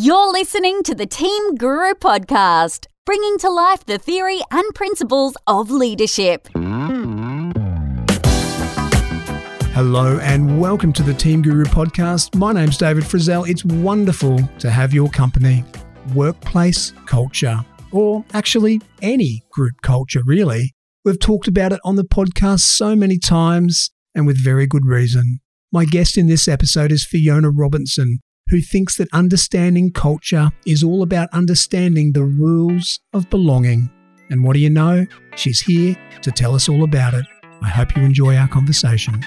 You're listening to the Team Guru podcast, bringing to life the theory and principles of leadership. Hello and welcome to the Team Guru podcast. My name's David Frizzell. It's wonderful to have your company. Workplace culture, or actually any group culture, really. We've talked about it on the podcast so many times and with very good reason. My guest in this episode is Fiona Robertson, who thinks that understanding culture is all about understanding the rules of belonging. And what do you know? She's here to tell us all about it. I hope you enjoy our conversation.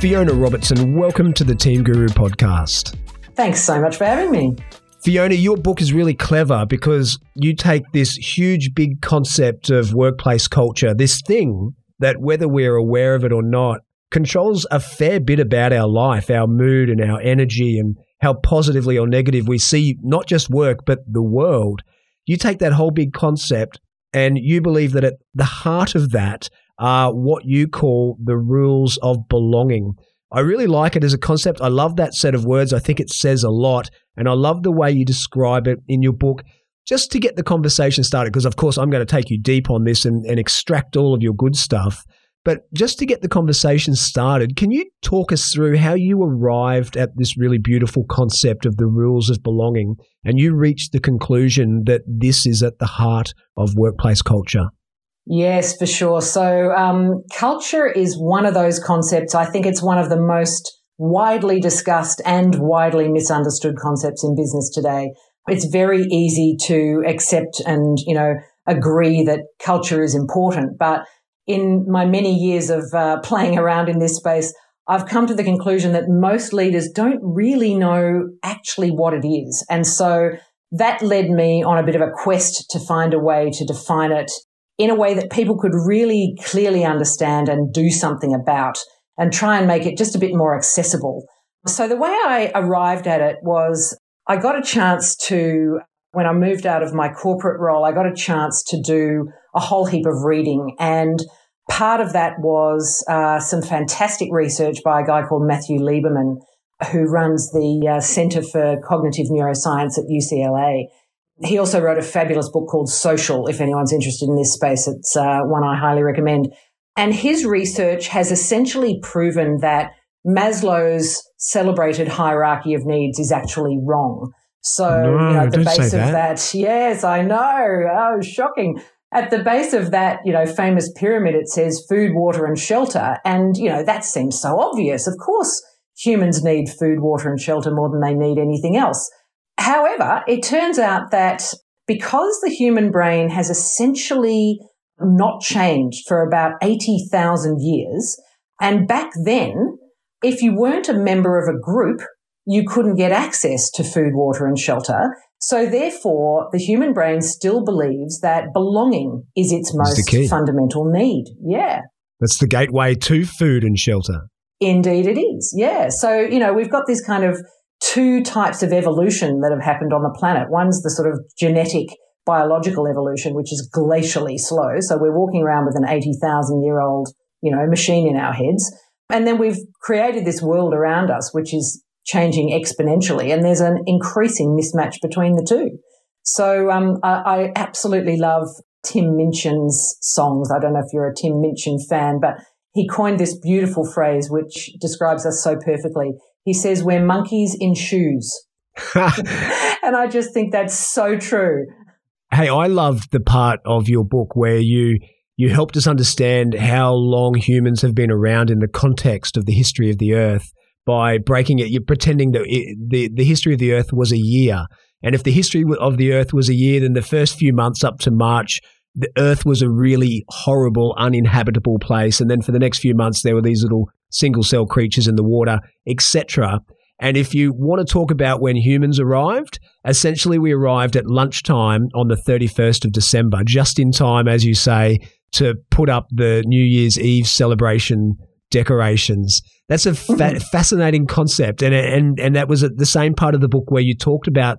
Fiona Robertson, welcome to the Team Guru podcast. Thanks so much for having me. Fiona, your book is really clever because you take this huge, big concept of workplace culture, this thing that whether we're aware of it or not, controls a fair bit about our life, our mood, and our energy, and how positively or negative we see not just work, but the world. You take that whole big concept and you believe that at the heart of that are what you call the rules of belonging. I really like it as a concept. I love that set of words. I think it says a lot. And I love the way you describe it in your book just to get the conversation started, because of course I'm going to take you deep on this and, and extract all of your good stuff. But just to get the conversation started, can you talk us through how you arrived at this really beautiful concept of the rules of belonging and you reached the conclusion that this is at the heart of workplace culture? Yes, for sure. So, um, culture is one of those concepts. I think it's one of the most widely discussed and widely misunderstood concepts in business today. It's very easy to accept and, you know, agree that culture is important. But in my many years of uh, playing around in this space, I've come to the conclusion that most leaders don't really know actually what it is. And so that led me on a bit of a quest to find a way to define it in a way that people could really clearly understand and do something about and try and make it just a bit more accessible. So the way I arrived at it was I got a chance to, when I moved out of my corporate role, I got a chance to do a whole heap of reading. And part of that was uh, some fantastic research by a guy called Matthew Lieberman, who runs the uh, Center for Cognitive Neuroscience at UCLA. He also wrote a fabulous book called Social. If anyone's interested in this space, it's uh, one I highly recommend. And his research has essentially proven that Maslow's celebrated hierarchy of needs is actually wrong. So, no, you know, at the base of that. that, yes, I know. Oh, shocking. At the base of that, you know, famous pyramid, it says food, water, and shelter. And, you know, that seems so obvious. Of course, humans need food, water, and shelter more than they need anything else. However, it turns out that because the human brain has essentially not changed for about 80,000 years, and back then, if you weren't a member of a group, you couldn't get access to food, water, and shelter. So therefore, the human brain still believes that belonging is its most fundamental need. Yeah. That's the gateway to food and shelter. Indeed, it is. Yeah. So, you know, we've got this kind of two types of evolution that have happened on the planet. One's the sort of genetic biological evolution, which is glacially slow. So we're walking around with an 80,000 year old, you know, machine in our heads. And then we've created this world around us, which is changing exponentially. And there's an increasing mismatch between the two. So um, I, I, absolutely love Tim Minchin's songs. I don't know if you're a Tim Minchin fan, but he coined this beautiful phrase which describes us so perfectly. He says, We're monkeys in shoes. and I just think that's so true. Hey, I loved the part of your book where you you helped us understand how long humans have been around in the context of the history of the Earth by breaking it. You're pretending that it, the, the history of the Earth was a year. And if the history of the Earth was a year, then the first few months up to March, the Earth was a really horrible, uninhabitable place. And then for the next few months, there were these little single cell creatures in the water, etc. And if you want to talk about when humans arrived, essentially we arrived at lunchtime on the 31st of December, just in time, as you say, to put up the New Year's Eve celebration decorations. That's a fa- mm-hmm. fascinating concept, and and and that was the same part of the book where you talked about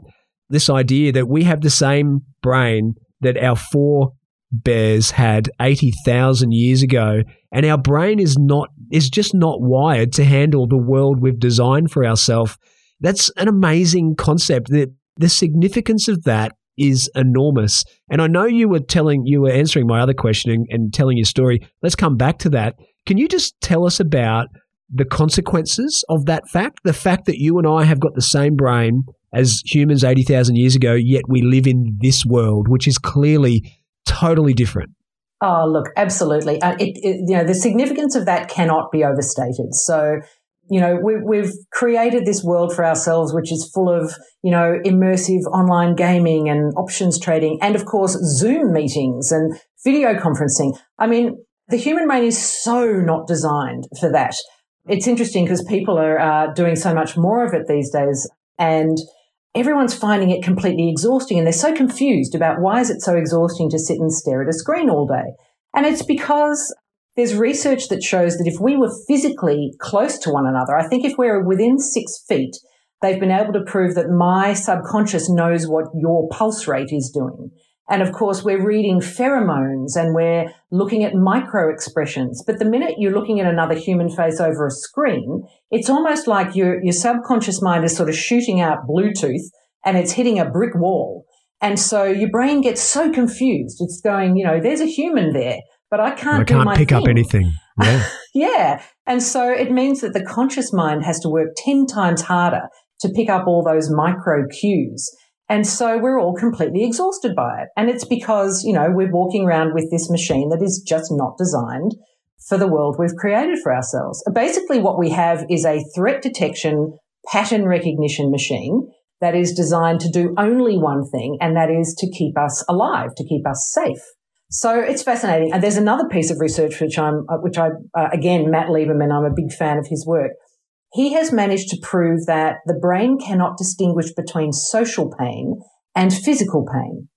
this idea that we have the same brain that our forebears had eighty thousand years ago, and our brain is not is just not wired to handle the world we've designed for ourselves. That's an amazing concept. The, the significance of that is enormous. And I know you were telling, you were answering my other question and, and telling your story. Let's come back to that. Can you just tell us about the consequences of that fact? The fact that you and I have got the same brain as humans 80,000 years ago, yet we live in this world, which is clearly totally different. Oh, look, absolutely. Uh, it, it, you know, the significance of that cannot be overstated. So, you know, we, we've created this world for ourselves, which is full of, you know, immersive online gaming and options trading, and of course, Zoom meetings and video conferencing. I mean, the human brain is so not designed for that. It's interesting because people are uh, doing so much more of it these days, and everyone's finding it completely exhausting, and they're so confused about why is it so exhausting to sit and stare at a screen all day. And it's because there's research that shows that if we were physically close to one another, I think if we're within six feet, they've been able to prove that my subconscious knows what your pulse rate is doing. And of course, we're reading pheromones and we're looking at micro expressions. But the minute you're looking at another human face over a screen, it's almost like your, your subconscious mind is sort of shooting out Bluetooth and it's hitting a brick wall. And so your brain gets so confused. It's going, you know, there's a human there but I can't. I can't pick thing. up anything. Yeah. yeah, and so it means that the conscious mind has to work ten times harder to pick up all those micro cues. And so we're all completely exhausted by it. And it's because, you know, we're walking around with this machine that is just not designed for the world we've created for ourselves. Basically, what we have is a threat detection pattern recognition machine that is designed to do only one thing, and that is to keep us alive, to keep us safe. So it's fascinating. And there's another piece of research which I'm, uh, which I, uh, again, Matt Lieberman, I'm a big fan of his work. He has managed to prove that the brain cannot distinguish between social pain and physical pain.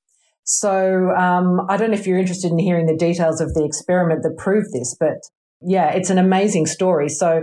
So um, I don't know if you're interested in hearing the details of the experiment that proved this, but yeah, it's an amazing story. So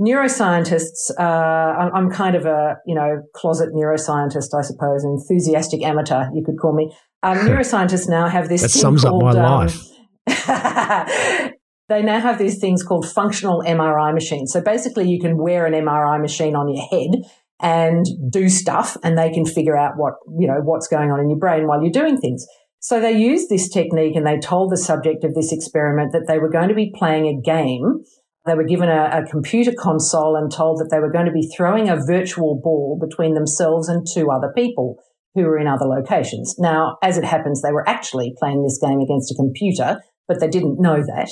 neuroscientists, uh, I'm kind of a, you know, closet neuroscientist, I suppose, enthusiastic amateur, you could call me. Um, neuroscientists now have this. that sums called, up my um, life. they now have these things called functional MRI machines. So basically, you can wear an MRI machine on your head and do stuff, and they can figure out what you know what's going on in your brain while you're doing things. So they used this technique, and they told the subject of this experiment that they were going to be playing a game. They were given a, a computer console and told that they were going to be throwing a virtual ball between themselves and two other people who were in other locations. Now, as it happens, they were actually playing this game against a computer, but they didn't know that.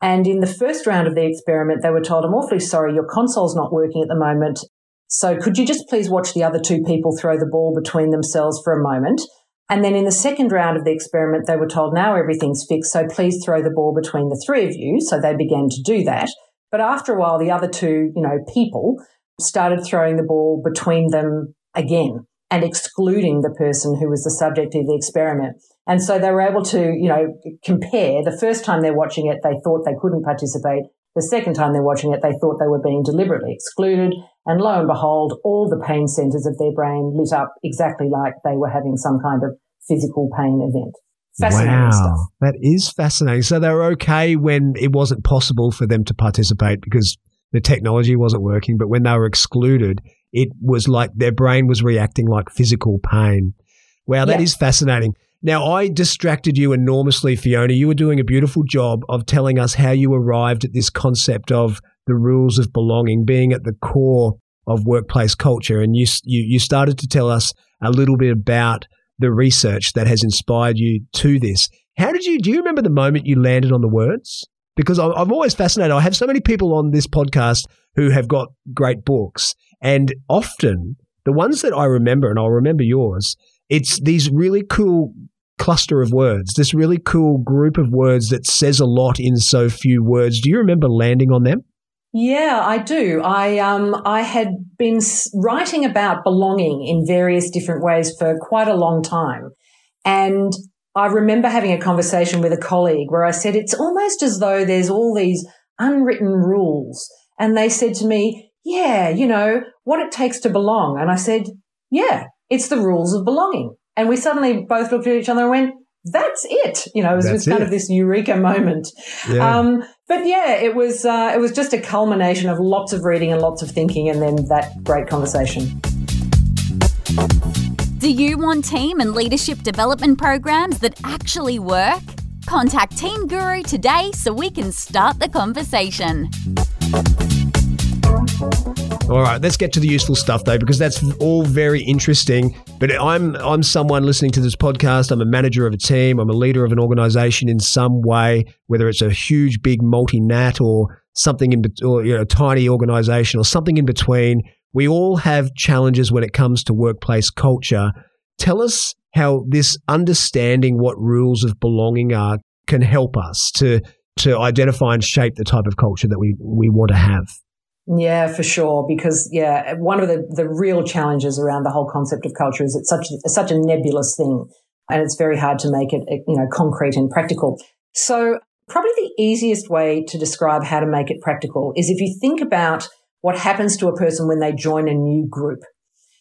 And in the first round of the experiment, they were told, I'm awfully sorry, your console's not working at the moment. So could you just please watch the other two people throw the ball between themselves for a moment? And then in the second round of the experiment, they were told, now everything's fixed. So please throw the ball between the three of you. So they began to do that. But after a while, the other two, you know, people started throwing the ball between them again and excluding the person who was the subject of the experiment. And so they were able to, you know, compare. The first time they're watching it, they thought they couldn't participate. The second time they're watching it, they thought they were being deliberately excluded. And lo and behold, all the pain centers of their brain lit up exactly like they were having some kind of physical pain event. Fascinating wow, stuff. That is fascinating. So they were okay when it wasn't possible for them to participate because the technology wasn't working, but when they were excluded, it was like their brain was reacting like physical pain. Wow, that yeah. is fascinating. Now, I distracted you enormously, Fiona. You were doing a beautiful job of telling us how you arrived at this concept of the rules of belonging being at the core of workplace culture. And you, you, you started to tell us a little bit about the research that has inspired you to this. How did you, do you remember the moment you landed on the words? Because I'm always fascinated. I have so many people on this podcast who have got great books and often the ones that I remember, and I'll remember yours, it's these really cool cluster of words, this really cool group of words that says a lot in so few words. Do you remember landing on them? Yeah, I do. I um I had been writing about belonging in various different ways for quite a long time. And I remember having a conversation with a colleague where I said it's almost as though there's all these unwritten rules. And they said to me, yeah, you know, what it takes to belong. And I said, yeah, it's the rules of belonging. And we suddenly both looked at each other and went, that's it. You know, it was, it was kind of this eureka moment. Yeah. Um, but yeah, it was uh, it was just a culmination of lots of reading and lots of thinking, and then that great conversation. Do you want team and leadership development programs that actually work? Contact Team Guru today so we can start the conversation. All right, let's get to the useful stuff though, because that's all very interesting. But I'm I'm someone listening to this podcast. I'm a manager of a team. I'm a leader of an organization in some way, whether it's a huge, big multi-nat or something in or you know, a tiny organization or something in between. We all have challenges when it comes to workplace culture. Tell us how this understanding what rules of belonging are can help us to to identify and shape the type of culture that we, we want to have. Yeah, for sure. Because yeah, one of the, the real challenges around the whole concept of culture is it's such it's such a nebulous thing, and it's very hard to make it you know concrete and practical. So probably the easiest way to describe how to make it practical is if you think about what happens to a person when they join a new group.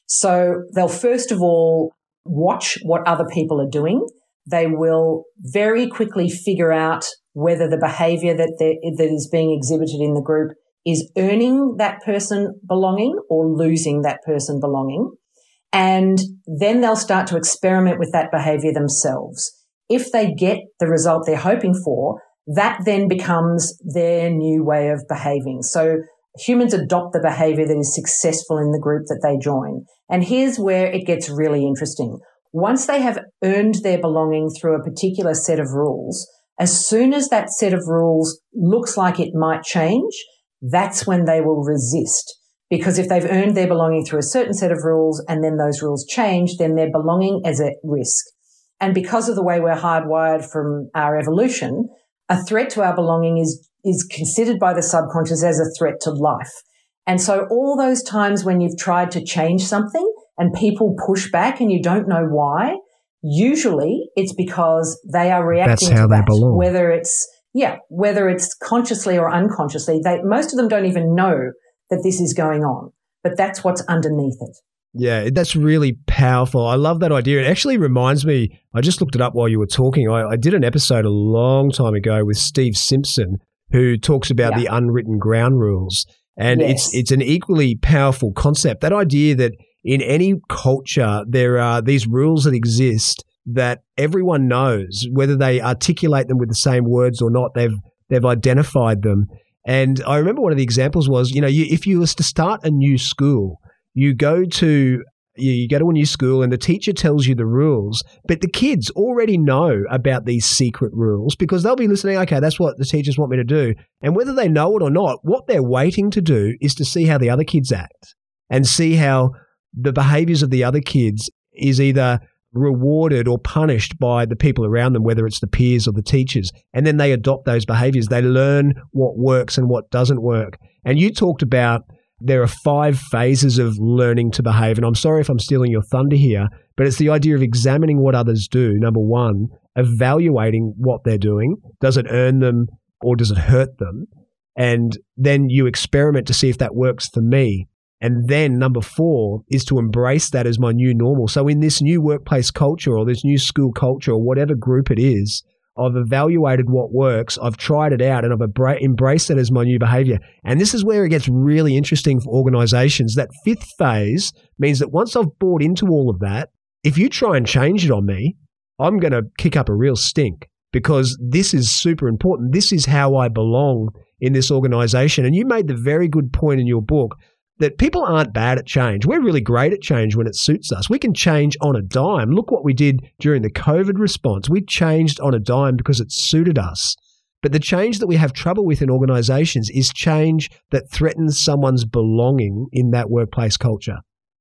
So they'll first of all watch what other people are doing. They will very quickly figure out whether the behavior that that is being exhibited in the group is earning that person belonging or losing that person belonging. And then they'll start to experiment with that behavior themselves. If they get the result they're hoping for, that then becomes their new way of behaving. So humans adopt the behavior that is successful in the group that they join. And here's where it gets really interesting. Once they have earned their belonging through a particular set of rules, as soon as that set of rules looks like it might change, that's when they will resist. Because if they've earned their belonging through a certain set of rules and then those rules change, then their belonging is at risk. And because of the way we're hardwired from our evolution, a threat to our belonging is, is considered by the subconscious as a threat to life. And so all those times when you've tried to change something and people push back and you don't know why, usually it's because they are reacting That's how to they that, belong. whether it's yeah, whether it's consciously or unconsciously, they, most of them don't even know that this is going on, but that's what's underneath it. Yeah, that's really powerful. I love that idea. It actually reminds me, I just looked it up while you were talking. I, I did an episode a long time ago with Steve Simpson, who talks about yeah. the unwritten ground rules. And yes. it's it's an equally powerful concept. That idea that in any culture there are these rules that exist that everyone knows, whether they articulate them with the same words or not, they've they've identified them. And I remember one of the examples was, you know, you, if you was to start a new school, you go to you, go to a new school and the teacher tells you the rules, but the kids already know about these secret rules because they'll be listening, okay, that's what the teachers want me to do. And whether they know it or not, what they're waiting to do is to see how the other kids act and see how the behaviors of the other kids is either rewarded or punished by the people around them, whether it's the peers or the teachers. And then they adopt those behaviors. They learn what works and what doesn't work. And you talked about there are five phases of learning to behave. And I'm sorry if I'm stealing your thunder here, but it's the idea of examining what others do. Number one, evaluating what they're doing. Does it earn them or does it hurt them? And then you experiment to see if that works for me. And then number four is to embrace that as my new normal. So in this new workplace culture or this new school culture or whatever group it is, I've evaluated what works, I've tried it out, and I've embraced it as my new behavior. And this is where it gets really interesting for organizations. That fifth phase means that once I've bought into all of that, if you try and change it on me, I'm going to kick up a real stink because this is super important. This is how I belong in this organization. And you made the very good point in your book that people aren't bad at change. We're really great at change when it suits us. We can change on a dime. Look what we did during the COVID response. We changed on a dime because it suited us. But the change that we have trouble with in organizations is change that threatens someone's belonging in that workplace culture.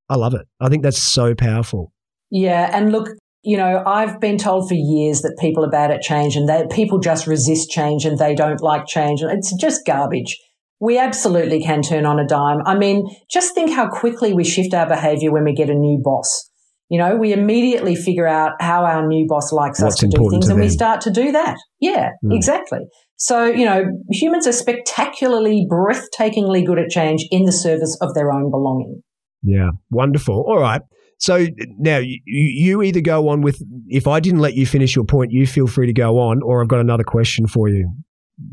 I love it. I think that's so powerful. Yeah. And look, you know, I've been told for years that people are bad at change and that people just resist change and they don't like change. And it's just garbage. We absolutely can turn on a dime. I mean, just think how quickly we shift our behavior when we get a new boss. You know, we immediately figure out how our new boss likes What's us to do things to and we start to do that. Yeah, mm. exactly. So, you know, humans are spectacularly, breathtakingly good at change in the service of their own belonging. Yeah, wonderful. All right. So now you, you either go on with, if I didn't let you finish your point, you feel free to go on, or I've got another question for you.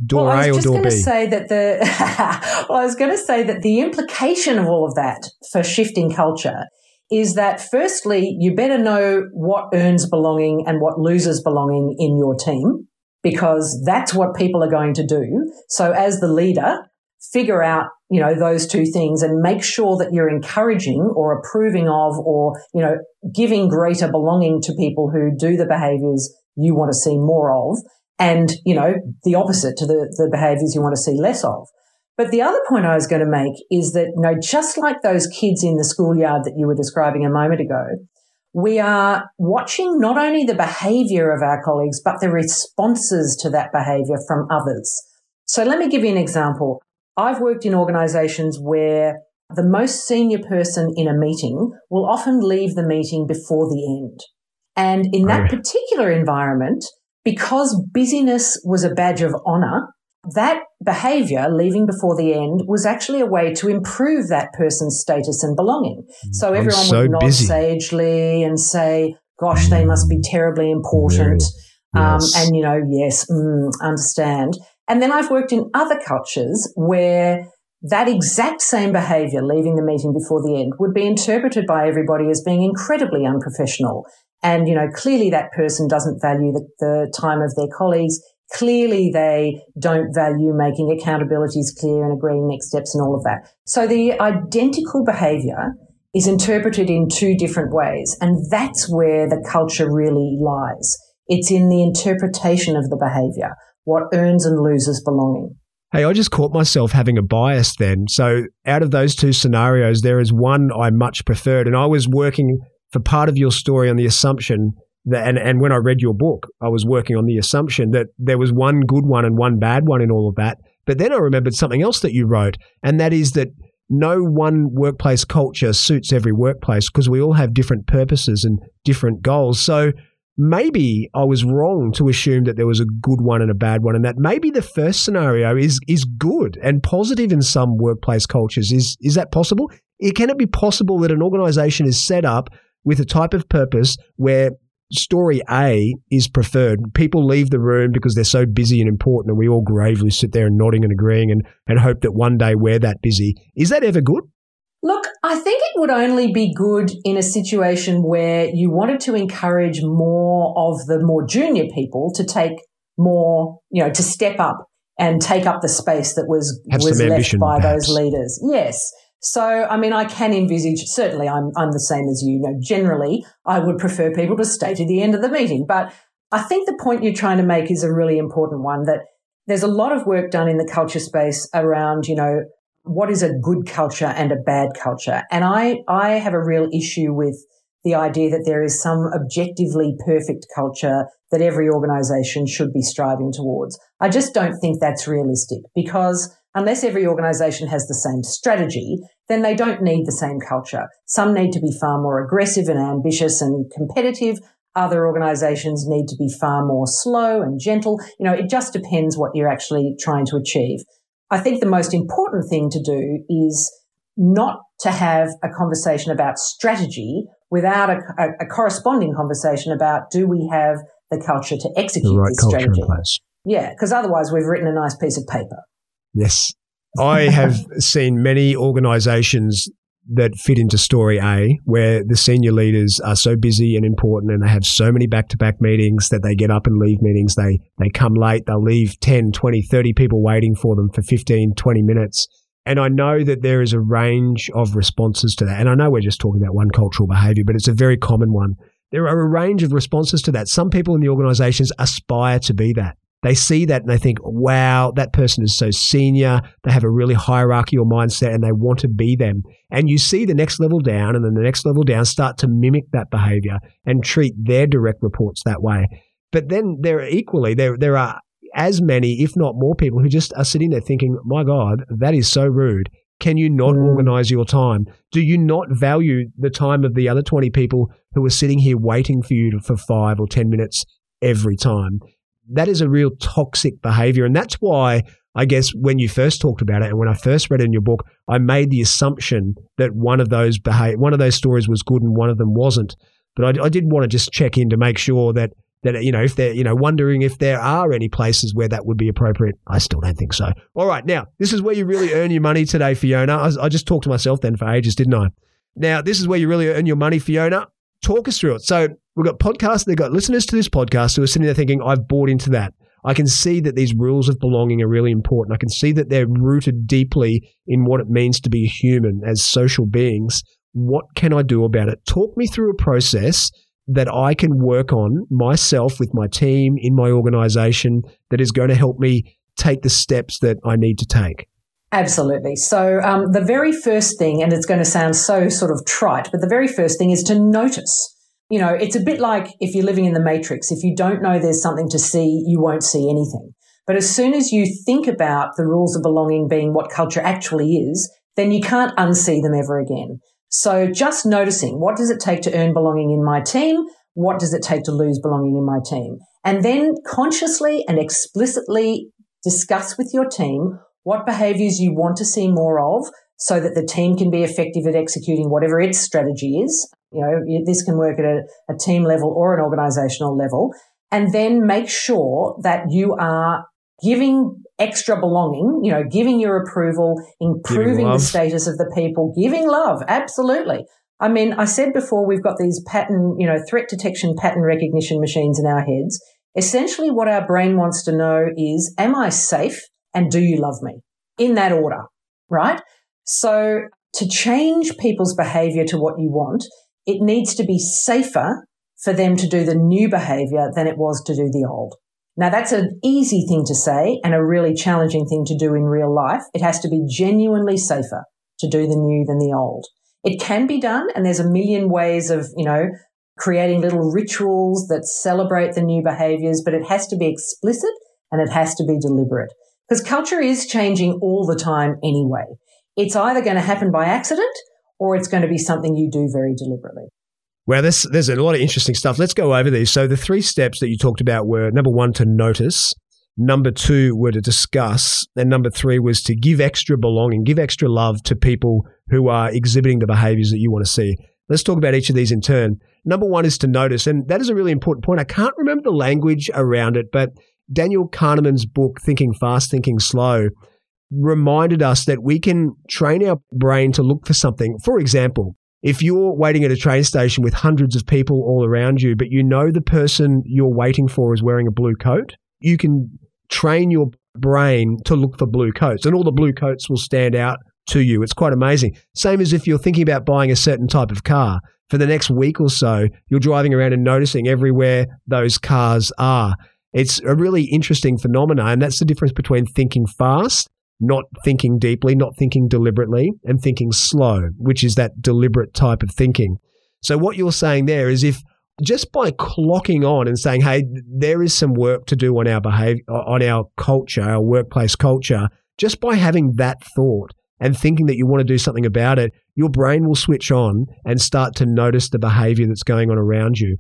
Door well, A or door B? I was just going to say that the, well, I was going to say that the implication of all of that for shifting culture is that firstly, you better know what earns belonging and what loses belonging in your team because that's what people are going to do. So as the leader, figure out, you know, those two things and make sure that you're encouraging or approving of or, you know, giving greater belonging to people who do the behaviors you want to see more of and, you know, the opposite to the, the behaviors you want to see less of. But the other point I was going to make is that, you know, just like those kids in the schoolyard that you were describing a moment ago, we are watching not only the behavior of our colleagues, but the responses to that behavior from others. So let me give you an example. I've worked in organizations where the most senior person in a meeting will often leave the meeting before the end. And in that particular environment, because busyness was a badge of honor, that behavior, leaving before the end, was actually a way to improve that person's status and belonging. So I'm everyone so would nod busy. sagely and say, gosh, they must be terribly important. Um, yes. and, you know, yes, mm, understand. And then I've worked in other cultures where that exact same behavior, leaving the meeting before the end, would be interpreted by everybody as being incredibly unprofessional and, you know, clearly that person doesn't value the, the time of their colleagues. Clearly they don't value making accountabilities clear and agreeing next steps and all of that. So the identical behavior is interpreted in two different ways. And that's where the culture really lies. It's in the interpretation of the behavior, what earns and loses belonging. Hey, I just caught myself having a bias then. So, out of those two scenarios, there is one I much preferred. And I was working for part of your story on the assumption that, and, and when I read your book, I was working on the assumption that there was one good one and one bad one in all of that. But then I remembered something else that you wrote, and that is that no one workplace culture suits every workplace because we all have different purposes and different goals. So maybe I was wrong to assume that there was a good one and a bad one, and that maybe the first scenario is is good and positive in some workplace cultures. Is is that possible? It, Can it be possible that an organization is set up with a type of purpose where story A is preferred. People leave the room because they're so busy and important, and we all gravely sit there and nodding and agreeing and, and hope that one day we're that busy. Is that ever good? Look, I think it would only be good in a situation where you wanted to encourage more of the more junior people to take more, you know, to step up and take up the space that was, Have was left by perhaps. those leaders. Yes. So, I mean, I can envisage, certainly I'm, I'm the same as you. you know, generally, I would prefer people to stay to the end of the meeting. But I think the point you're trying to make is a really important one that there's a lot of work done in the culture space around, you know, what is a good culture and a bad culture. And I, I have a real issue with the idea that there is some objectively perfect culture that every organization should be striving towards. I just don't think that's realistic because unless every organization has the same strategy, then they don't need the same culture. Some need to be far more aggressive and ambitious and competitive. Other organizations need to be far more slow and gentle. You know, it just depends what you're actually trying to achieve. I think the most important thing to do is not to have a conversation about strategy without a, a, a corresponding conversation about do we have the culture to execute right this strategy? Yeah, because otherwise we've written a nice piece of paper. Yes. I have seen many organizations that fit into story A, where the senior leaders are so busy and important and they have so many back to back meetings that they get up and leave meetings. They, they come late, they'll leave 10, 20, 30 people waiting for them for 15, 20 minutes. And I know that there is a range of responses to that. And I know we're just talking about one cultural behavior, but it's a very common one. There are a range of responses to that. Some people in the organizations aspire to be that. They see that and they think, wow, that person is so senior. They have a really hierarchical mindset and they want to be them. And you see the next level down and then the next level down start to mimic that behavior and treat their direct reports that way. But then there are equally, there, there are as many, if not more people who just are sitting there thinking, my God, that is so rude. Can you not mm. organize your time? Do you not value the time of the other 20 people who are sitting here waiting for you for five or 10 minutes every time? That is a real toxic behavior. And that's why I guess when you first talked about it and when I first read it in your book, I made the assumption that one of those behavior, one of those stories was good and one of them wasn't. But I, I did want to just check in to make sure that that you know if they're you know wondering if there are any places where that would be appropriate. I still don't think so. All right, now this is where you really earn your money today, Fiona. I, I just talked to myself then for ages, didn't I? Now this is where you really earn your money, Fiona. Talk us through it. So we've got podcasts. They've got listeners to this podcast who are sitting there thinking, "I've bought into that." I can see that these rules of belonging are really important. I can see that they're rooted deeply in what it means to be human as social beings. What can I do about it? Talk me through a process that I can work on myself with my team in my organization that is going to help me take the steps that I need to take. Absolutely. So, um, the very first thing, and it's going to sound so sort of trite, but the very first thing is to notice you know, it's a bit like if you're living in the matrix. If you don't know there's something to see, you won't see anything. But as soon as you think about the rules of belonging being what culture actually is, then you can't unsee them ever again. So just noticing what does it take to earn belonging in my team? What does it take to lose belonging in my team? And then consciously and explicitly discuss with your team what behaviors you want to see more of so that the team can be effective at executing whatever its strategy is. You know, this can work at a, a team level or an organizational level. And then make sure that you are giving extra belonging, you know, giving your approval, improving the status of the people, giving love. Absolutely. I mean, I said before, we've got these pattern, you know, threat detection pattern recognition machines in our heads. Essentially, what our brain wants to know is, am I safe and do you love me? In that order, right? So to change people's behavior to what you want, it needs to be safer for them to do the new behavior than it was to do the old. Now that's an easy thing to say and a really challenging thing to do in real life. It has to be genuinely safer to do the new than the old. It can be done and there's a million ways of, you know, creating little rituals that celebrate the new behaviors, but it has to be explicit and it has to be deliberate because culture is changing all the time anyway. It's either going to happen by accident or it's going to be something you do very deliberately. Well, there's, there's a lot of interesting stuff. Let's go over these. So, the three steps that you talked about were number one, to notice. Number two were to discuss. And number three was to give extra belonging, give extra love to people who are exhibiting the behaviors that you want to see. Let's talk about each of these in turn. Number one is to notice. And that is a really important point. I can't remember the language around it, but Daniel Kahneman's book, Thinking Fast, Thinking Slow, reminded us that we can train our brain to look for something. For example, if you're waiting at a train station with hundreds of people all around you, but you know the person you're waiting for is wearing a blue coat, you can train your brain to look for blue coats, and all the blue coats will stand out to you. It's quite amazing. Same as if you're thinking about buying a certain type of car. For the next week or so, you're driving around and noticing everywhere those cars are. It's a really interesting phenomenon, and that's the difference between thinking fast not thinking deeply, not thinking deliberately, and thinking slow, which is that deliberate type of thinking. So, what you're saying there is if just by clocking on and saying, hey, there is some work to do on our behavior, on our culture, our workplace culture, just by having that thought and thinking that you want to do something about it, your brain will switch on and start to notice the behavior that's going on around you.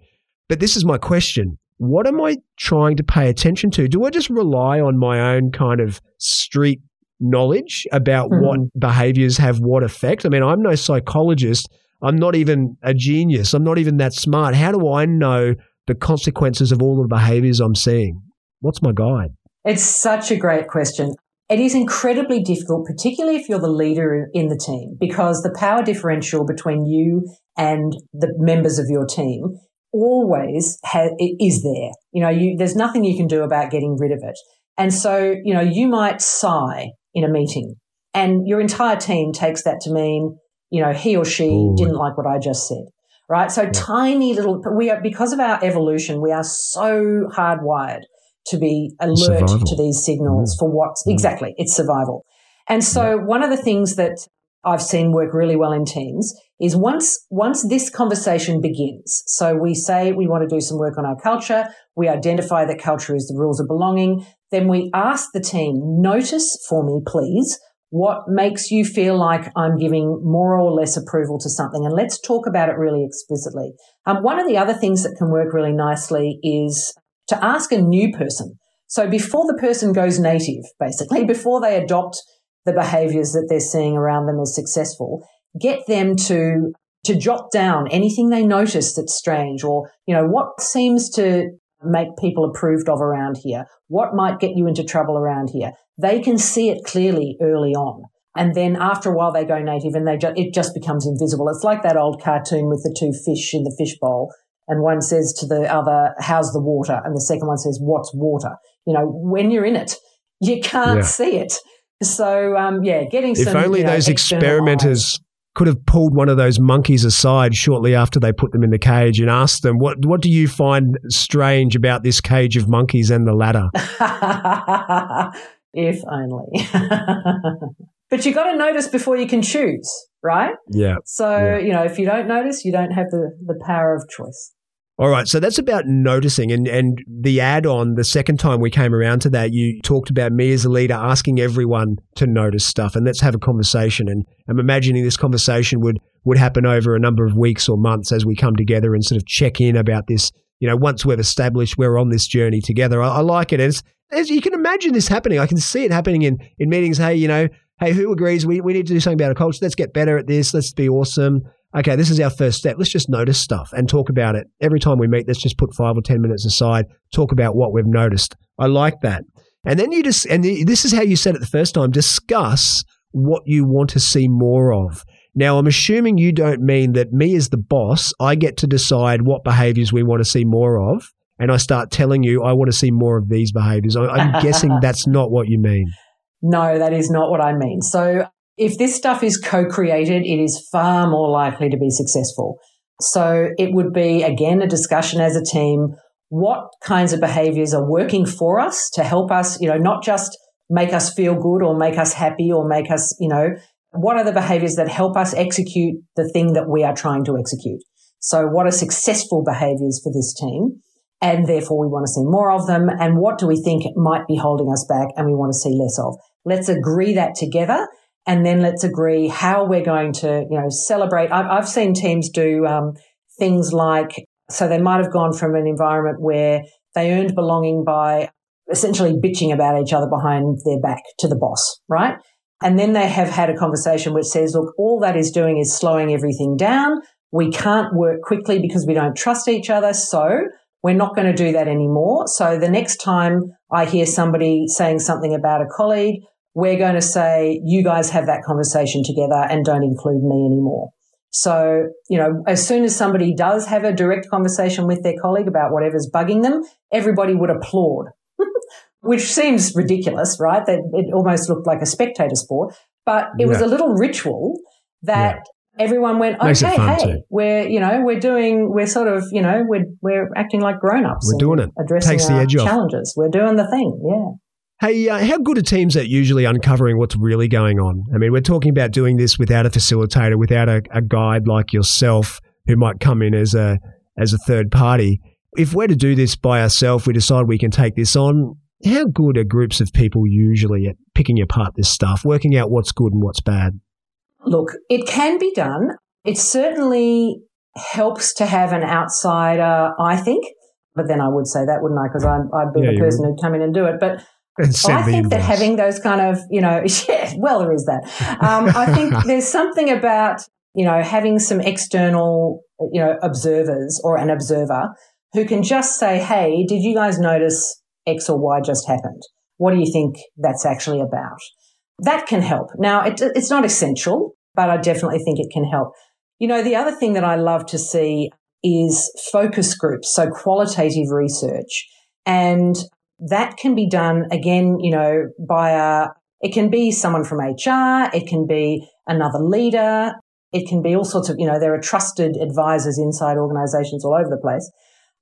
But this is my question. What am I trying to pay attention to? Do I just rely on my own kind of street knowledge about mm-hmm. what behaviors have what effect. I mean, I'm no psychologist. I'm not even a genius. I'm not even that smart. How do I know the consequences of all the behaviors I'm seeing? What's my guide? It's such a great question. It is incredibly difficult, particularly if you're the leader in the team, because the power differential between you and the members of your team always ha- is there. You know, you, there's nothing you can do about getting rid of it. And so, you know, you might sigh in a meeting. And your entire team takes that to mean, you know, he or she Ooh. didn't like what I just said. Right. So yeah. tiny little, we are, because of our evolution, we are so hardwired to be alert survival. to these signals mm. for what mm. exactly it's survival. And so yeah. one of the things that I've seen work really well in teams is once, once this conversation begins. So we say we want to do some work on our culture. We identify that culture is the rules of belonging. Then we ask the team, notice for me, please, what makes you feel like I'm giving more or less approval to something? And let's talk about it really explicitly. Um, one of the other things that can work really nicely is to ask a new person. So before the person goes native, basically, before they adopt the behaviors that they're seeing around them as successful, get them to to jot down anything they notice that's strange or, you know, what seems to make people approved of around here? What might get you into trouble around here? They can see it clearly early on. And then after a while, they go native and they ju- it just becomes invisible. It's like that old cartoon with the two fish in the fishbowl. And one says to the other, how's the water? And the second one says, what's water? You know, when you're in it, you can't yeah. see it. So, um, yeah, getting if some. If only you know, those experimenters could have pulled one of those monkeys aside shortly after they put them in the cage and asked them, "What what do you find strange about this cage of monkeys and the ladder?" if only. but you got to notice before you can choose, right? Yeah. So yeah. you know, if you don't notice, you don't have the the power of choice. All right, so that's about noticing, and and the add on the second time we came around to that, you talked about me as a leader asking everyone to notice stuff, and let's have a conversation. And I'm imagining this conversation would would happen over a number of weeks or months as we come together and sort of check in about this. You know, once we've established we're on this journey together, I, I like it. As as you can imagine this happening, I can see it happening in in meetings. Hey, you know, hey, who agrees we we need to do something about our culture? Let's get better at this. Let's be awesome okay, this is our first step. Let's just notice stuff and talk about it. Every time we meet, let's just put five or 10 minutes aside, talk about what we've noticed. I like that. And then you just, and this is how you said it the first time discuss what you want to see more of. Now, I'm assuming you don't mean that me as the boss, I get to decide what behaviors we want to see more of. And I start telling you, I want to see more of these behaviors. I'm guessing that's not what you mean. No, that is not what I mean. So if this stuff is co-created, it is far more likely to be successful. So it would be again a discussion as a team. What kinds of behaviors are working for us to help us, you know, not just make us feel good or make us happy or make us, you know, what are the behaviors that help us execute the thing that we are trying to execute? So what are successful behaviors for this team? And therefore we want to see more of them. And what do we think might be holding us back and we want to see less of? Let's agree that together and then let's agree how we're going to, you know, celebrate. I've, I've seen teams do um, things like, so they might have gone from an environment where they earned belonging by essentially bitching about each other behind their back to the boss, right? And then they have had a conversation which says, look, all that is doing is slowing everything down. We can't work quickly because we don't trust each other. So we're not going to do that anymore. So the next time I hear somebody saying something about a colleague, we're going to say, you guys have that conversation together and don't include me anymore. So, you know, as soon as somebody does have a direct conversation with their colleague about whatever's bugging them, everybody would applaud, which seems ridiculous, right? That it almost looked like a spectator sport, but it yeah. was a little ritual that yeah. everyone went, okay, hey, too. we're, you know, we're doing, we're sort of, you know, we're, we're acting like grown ups. We're doing it. Addressing Takes the edge challenges. Off. We're doing the thing. Yeah. Hey, uh, how good are teams at usually uncovering what's really going on? I mean, we're talking about doing this without a facilitator, without a, a guide like yourself who might come in as a as a third party. If we're to do this by ourselves, we decide we can take this on. How good are groups of people usually at picking apart this stuff, working out what's good and what's bad? Look, it can be done. It certainly helps to have an outsider, I think. But then I would say that, wouldn't I? Because I'd be yeah, the person who'd come in and do it. But I think that having those kind of, you know, yeah, well, there is that. Um, I think there's something about, you know, having some external, you know, observers or an observer who can just say, Hey, did you guys notice X or Y just happened? What do you think that's actually about? That can help. Now, it, it's not essential, but I definitely think it can help. You know, the other thing that I love to see is focus groups. So qualitative research. And that can be done again, you know, by a, it can be someone from HR. It can be another leader. It can be all sorts of, you know, there are trusted advisors inside organizations all over the place.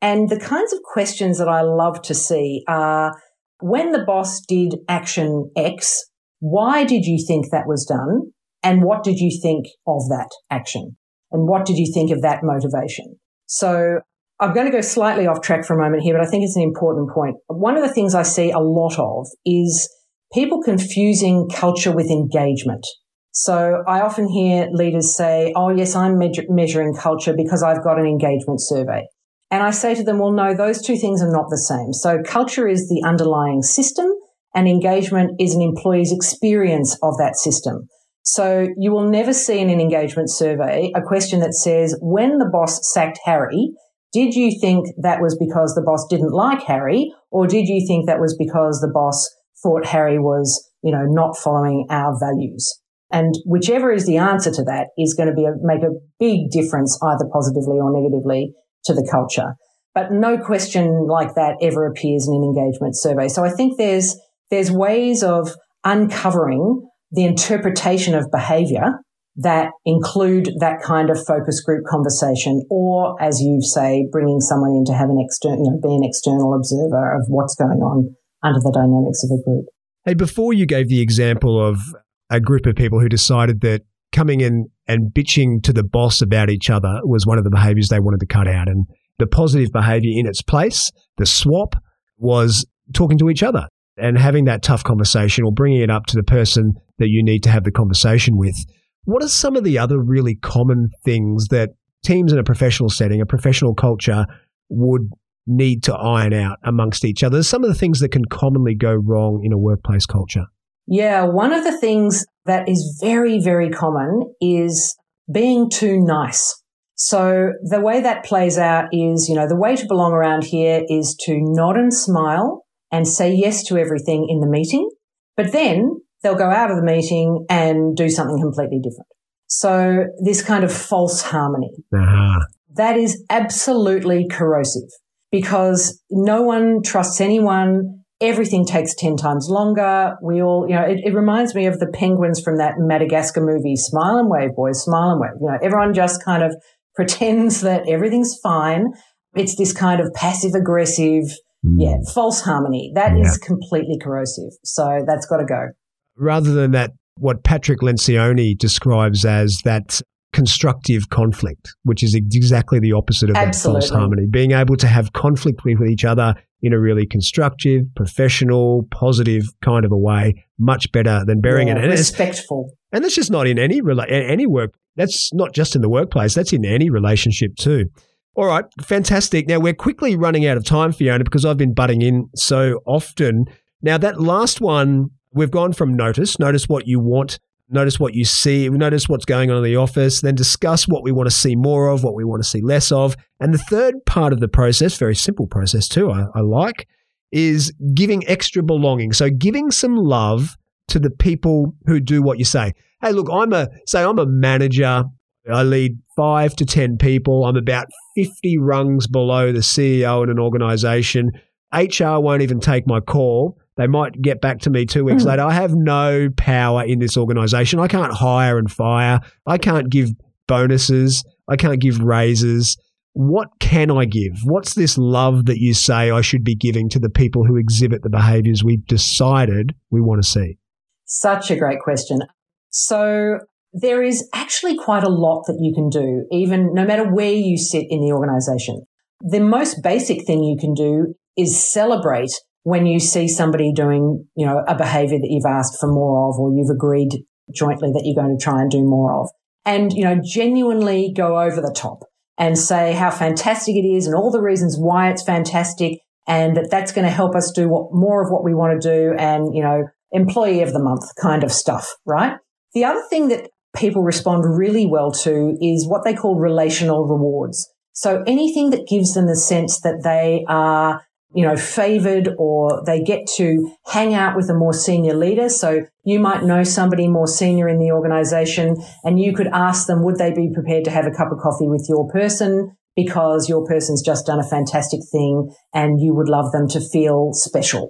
And the kinds of questions that I love to see are when the boss did action X, why did you think that was done? And what did you think of that action? And what did you think of that motivation? So I'm going to go slightly off track for a moment here, but I think it's an important point. One of the things I see a lot of is people confusing culture with engagement. So I often hear leaders say, Oh, yes, I'm measuring culture because I've got an engagement survey. And I say to them, well, no, those two things are not the same. So culture is the underlying system and engagement is an employee's experience of that system. So you will never see in an engagement survey a question that says, when the boss sacked Harry, did you think that was because the boss didn't like Harry or did you think that was because the boss thought Harry was, you know, not following our values? And whichever is the answer to that is going to be a, make a big difference either positively or negatively to the culture. But no question like that ever appears in an engagement survey. So I think there's, there's ways of uncovering the interpretation of behavior that include that kind of focus group conversation, or as you say, bringing someone in to have an external, you know, be an external observer of what's going on under the dynamics of a group. Hey, before you gave the example of a group of people who decided that coming in and bitching to the boss about each other was one of the behaviors they wanted to cut out, and the positive behavior in its place, the swap, was talking to each other and having that tough conversation or bringing it up to the person that you need to have the conversation with. What are some of the other really common things that teams in a professional setting, a professional culture, would need to iron out amongst each other? Some of the things that can commonly go wrong in a workplace culture. Yeah, one of the things that is very, very common is being too nice. So the way that plays out is, you know, the way to belong around here is to nod and smile and say yes to everything in the meeting. But then they'll go out of the meeting and do something completely different. So this kind of false harmony. Uh-huh. That is absolutely corrosive because no one trusts anyone. Everything takes 10 times longer. We all, you know, it, it, reminds me of the penguins from that Madagascar movie, Smile and Wave, boys, smile and wave. You know, everyone just kind of pretends that everything's fine. It's this kind of passive aggressive, mm. yeah, false harmony. That yeah. is completely corrosive. So that's got to go rather than that, what Patrick Lencioni describes as that constructive conflict, which is exactly the opposite of Absolutely. that false harmony. Being able to have conflict with each other in a really constructive, professional, positive kind of a way, much better than bearing yeah, it. And respectful. And that's just not in any rela- any work. That's not just in the workplace. That's in any relationship too. All right, fantastic. Now we're quickly running out of time, Fiona, because I've been butting in so often. Now that last one We've gone from notice, notice what you want, notice what you see, notice what's going on in the office, then discuss what we want to see more of, what we want to see less of. And the third part of the process, very simple process too, I, I like, is giving extra belonging. So giving some love to the people who do what you say. Hey, look, I'm a, say I'm a manager. I lead five to 10 people. I'm about 50 rungs below the CEO in an organization. HR won't even take my call. They might get back to me two weeks mm. later. I have no power in this organization. I can't hire and fire. I can't give bonuses. I can't give raises. What can I give? What's this love that you say I should be giving to the people who exhibit the behaviors we've decided we want to see? Such a great question. So there is actually quite a lot that you can do, even no matter where you sit in the organization. The most basic thing you can do is celebrate when you see somebody doing, you know, a behavior that you've asked for more of or you've agreed jointly that you're going to try and do more of. And, you know, genuinely go over the top and say how fantastic it is and all the reasons why it's fantastic and that that's going to help us do what, more of what we want to do and, you know, employee of the month kind of stuff, right? The other thing that people respond really well to is what they call relational rewards. So anything that gives them the sense that they are you know, favored or they get to hang out with a more senior leader. So you might know somebody more senior in the organization and you could ask them, would they be prepared to have a cup of coffee with your person? Because your person's just done a fantastic thing and you would love them to feel special.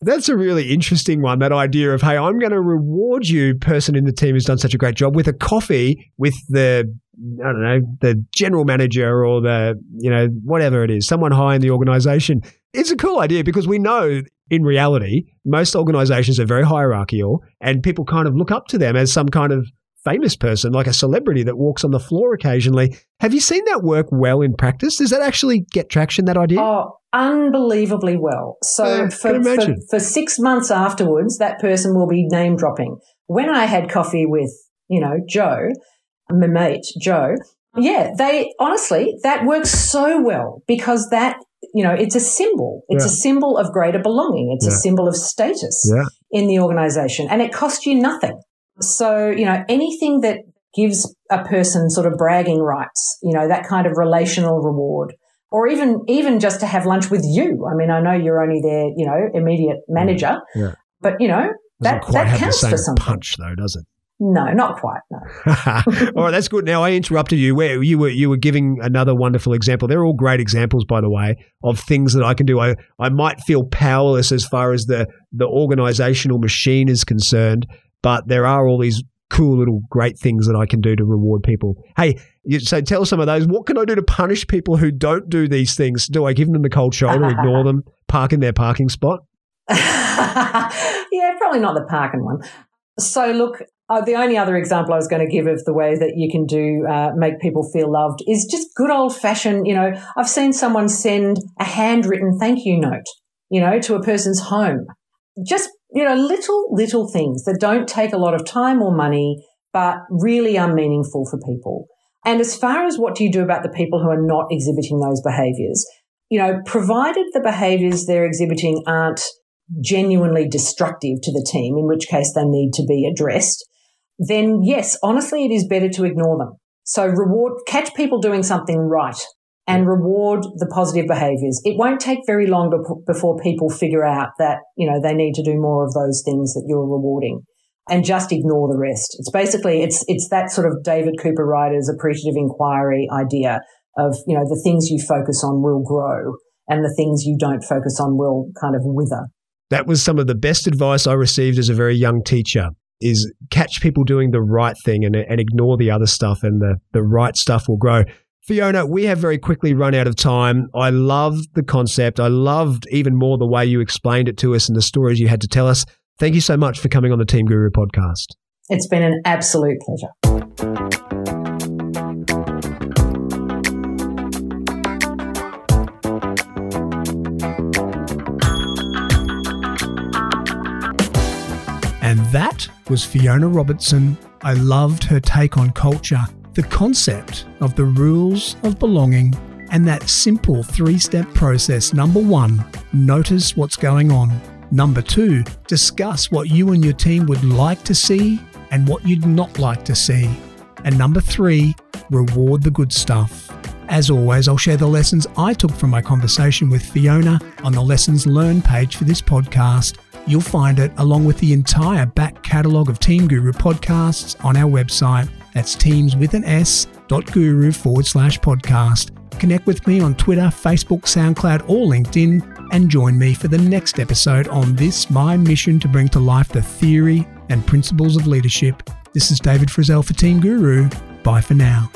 That's a really interesting one. That idea of, hey, I'm going to reward you, person in the team who's done such a great job, with a coffee with the I don't know, the general manager or the, you know, whatever it is, someone high in the organization. It's a cool idea because we know in reality, most organizations are very hierarchical and people kind of look up to them as some kind of famous person, like a celebrity that walks on the floor occasionally. Have you seen that work well in practice? Does that actually get traction, that idea? Oh, unbelievably well. So for, for, for six months afterwards, that person will be name dropping. When I had coffee with, you know, Joe, my mate, Joe, Yeah, they honestly, that works so well because that, you know, it's a symbol. It's yeah. a symbol of greater belonging. It's yeah. a symbol of status yeah. in the organization and it costs you nothing. So, you know, anything that gives a person sort of bragging rights, you know, that kind of relational reward or even, even just to have lunch with you. I mean, I know you're only their, you know, immediate mm. manager, but you know, that, that counts for something. punch though, does it? No, not quite. No. all right, that's good. Now I interrupted you where you were you were giving another wonderful example. They're all great examples, by the way, of things that I can do. I, I might feel powerless as far as the the organizational machine is concerned, but there are all these cool little great things that I can do to reward people. Hey, so tell us some of those. What can I do to punish people who don't do these things? Do I give them the cold shoulder, ignore them, park in their parking spot? yeah, probably not the parking one. So, look, uh, the only other example I was going to give of the way that you can do uh, make people feel loved is just good old fashioned. You know, I've seen someone send a handwritten thank you note, you know, to a person's home. Just you know, little little things that don't take a lot of time or money, but really are meaningful for people. And as far as what do you do about the people who are not exhibiting those behaviors, you know, provided the behaviors they're exhibiting aren't genuinely destructive to the team, in which case they need to be addressed, then yes, honestly, it is better to ignore them. So reward, catch people doing something right and reward the positive behaviors. It won't take very long before people figure out that, you know, they need to do more of those things that you're rewarding and just ignore the rest. It's basically, it's, it's that sort of David Cooperrider's appreciative inquiry idea of, you know, the things you focus on will grow and the things you don't focus on will kind of wither. That was some of the best advice I received as a very young teacher is catch people doing the right thing and, and ignore the other stuff and the, the right stuff will grow. Fiona, we have very quickly run out of time. I loved the concept. I loved even more the way you explained it to us and the stories you had to tell us. Thank you so much for coming on the Team Guru podcast. It's been an absolute pleasure. That was Fiona Robertson. I loved her take on culture, the concept of the rules of belonging, and that simple three step process. Number one, notice what's going on. Number two, discuss what you and your team would like to see and what you'd not like to see. And number three, reward the good stuff. As always, I'll share the lessons I took from my conversation with Fiona on the Lessons Learned page for this podcast. You'll find it along with the entire back catalogue of Team Guru podcasts on our website. That's teams with an S dot guru forward slash podcast. Connect with me on Twitter, Facebook, SoundCloud, or LinkedIn, and join me for the next episode on this my mission to bring to life the theory and principles of leadership. This is David Frizzell for Team Guru. Bye for now.